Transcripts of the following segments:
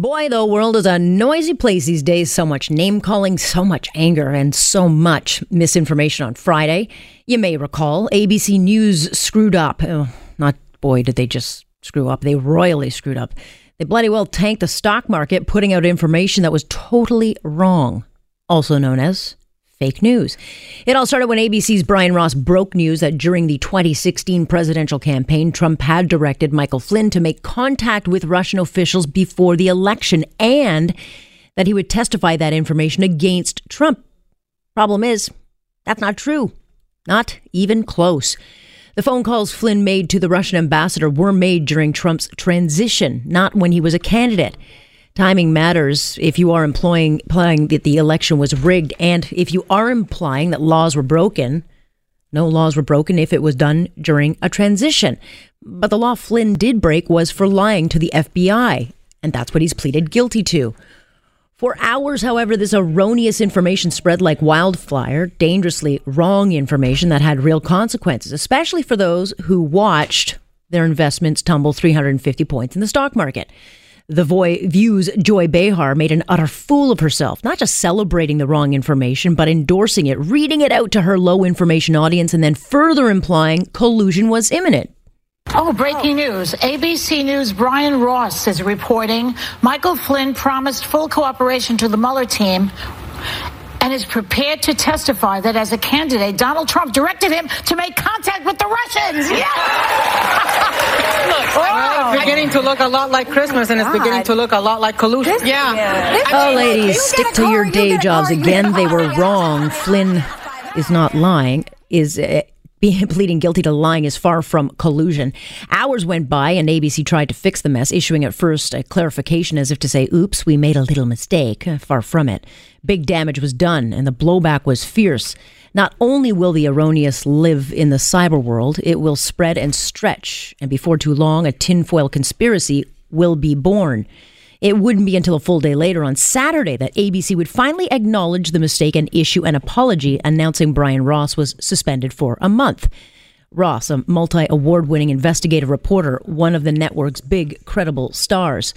Boy, the world is a noisy place these days. So much name calling, so much anger, and so much misinformation on Friday. You may recall ABC News screwed up. Oh, not boy, did they just screw up. They royally screwed up. They bloody well tanked the stock market, putting out information that was totally wrong, also known as fake news. It all started when ABC's Brian Ross broke news that during the 2016 presidential campaign, Trump had directed Michael Flynn to make contact with Russian officials before the election and that he would testify that information against Trump. Problem is, that's not true. Not even close. The phone calls Flynn made to the Russian ambassador were made during Trump's transition, not when he was a candidate. Timing matters if you are implying, implying that the election was rigged and if you are implying that laws were broken. No laws were broken if it was done during a transition. But the law Flynn did break was for lying to the FBI, and that's what he's pleaded guilty to. For hours, however, this erroneous information spread like wildfire, dangerously wrong information that had real consequences, especially for those who watched their investments tumble 350 points in the stock market. The Voy View's Joy Behar made an utter fool of herself, not just celebrating the wrong information, but endorsing it, reading it out to her low information audience, and then further implying collusion was imminent. Oh, breaking news. ABC News' Brian Ross is reporting Michael Flynn promised full cooperation to the Mueller team and is prepared to testify that as a candidate, Donald Trump directed him to make contact with the Russians. It's beginning to look a lot like Christmas, and it's beginning to look a lot like collusion. This, yeah. yeah. Oh, ladies, you stick to your day jobs. Again, they were wrong. Flynn is not lying. Is uh, being pleading guilty to lying is far from collusion. Hours went by and ABC tried to fix the mess, issuing at first a clarification as if to say, oops, we made a little mistake. Far from it. Big damage was done and the blowback was fierce. Not only will the erroneous live in the cyber world, it will spread and stretch, and before too long, a tinfoil conspiracy will be born. It wouldn't be until a full day later on Saturday that ABC would finally acknowledge the mistake and issue an apology, announcing Brian Ross was suspended for a month. Ross, a multi award winning investigative reporter, one of the network's big, credible stars.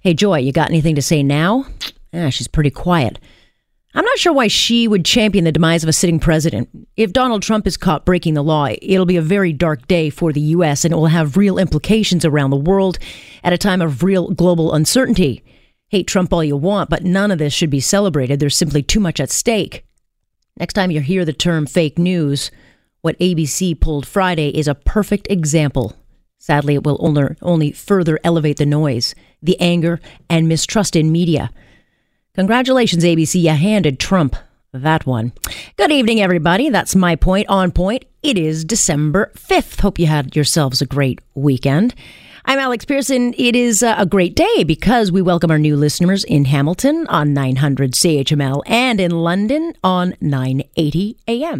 Hey, Joy, you got anything to say now? Ah, she's pretty quiet. I'm not sure why she would champion the demise of a sitting president. If Donald Trump is caught breaking the law, it'll be a very dark day for the U.S. and it will have real implications around the world at a time of real global uncertainty. Hate Trump all you want, but none of this should be celebrated. There's simply too much at stake. Next time you hear the term fake news, what ABC pulled Friday is a perfect example. Sadly, it will only further elevate the noise, the anger, and mistrust in media. Congratulations, ABC. You handed Trump that one. Good evening, everybody. That's my point on point. It is December 5th. Hope you had yourselves a great weekend. I'm Alex Pearson. It is uh, a great day because we welcome our new listeners in Hamilton on 900 CHML and in London on 980 AM.